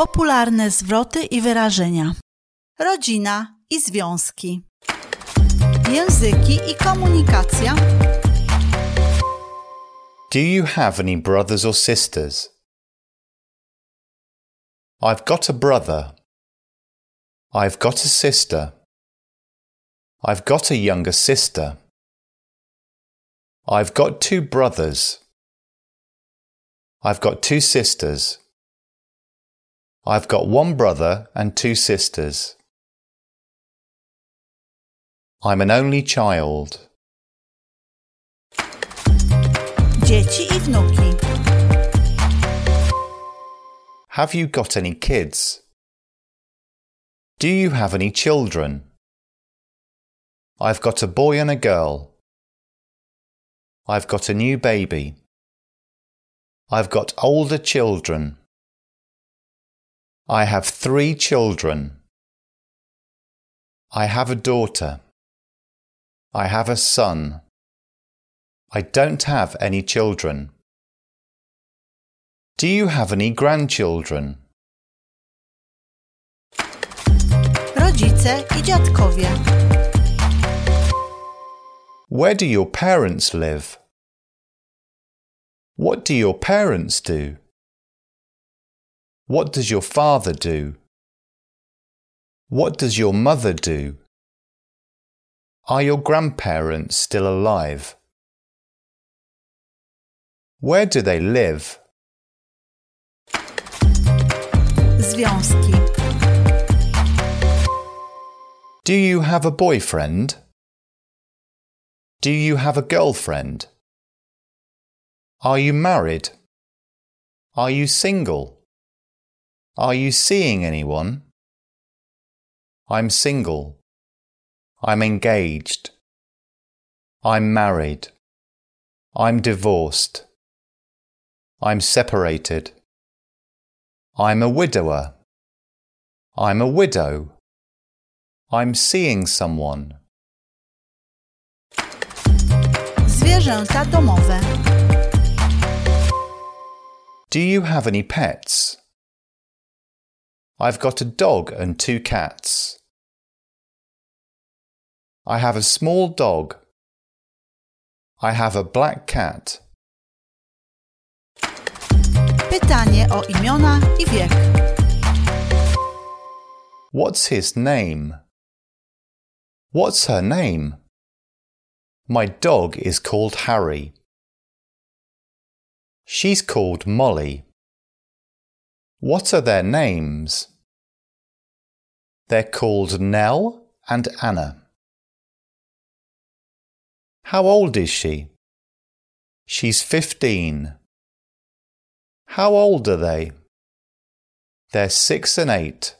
Popularne zwroty i wyrażenia. Rodzina i związki. Języki i komunikacja. Do you have any brothers or sisters? I've got a brother. I've got a sister. I've got a younger sister. I've got two brothers. I've got two sisters. I've got one brother and two sisters. I'm an only child. Dzieci i wnuki. Have you got any kids? Do you have any children? I've got a boy and a girl. I've got a new baby. I've got older children. I have three children. I have a daughter. I have a son. I don't have any children. Do you have any grandchildren? Rodzice i dziadkowie. Where do your parents live? What do your parents do? What does your father do? What does your mother do? Are your grandparents still alive? Where do they live? Związki. Do you have a boyfriend? Do you have a girlfriend? Are you married? Are you single? Are you seeing anyone? I'm single. I'm engaged. I'm married. I'm divorced. I'm separated. I'm a widower. I'm a widow. I'm seeing someone. Zwierzęta domowe. Do you have any pets? I've got a dog and two cats. I have a small dog. I have a black cat. Pytanie o imiona i wiek. What's his name? What's her name? My dog is called Harry. She's called Molly. What are their names? They're called Nell and Anna. How old is she? She's 15. How old are they? They're six and eight.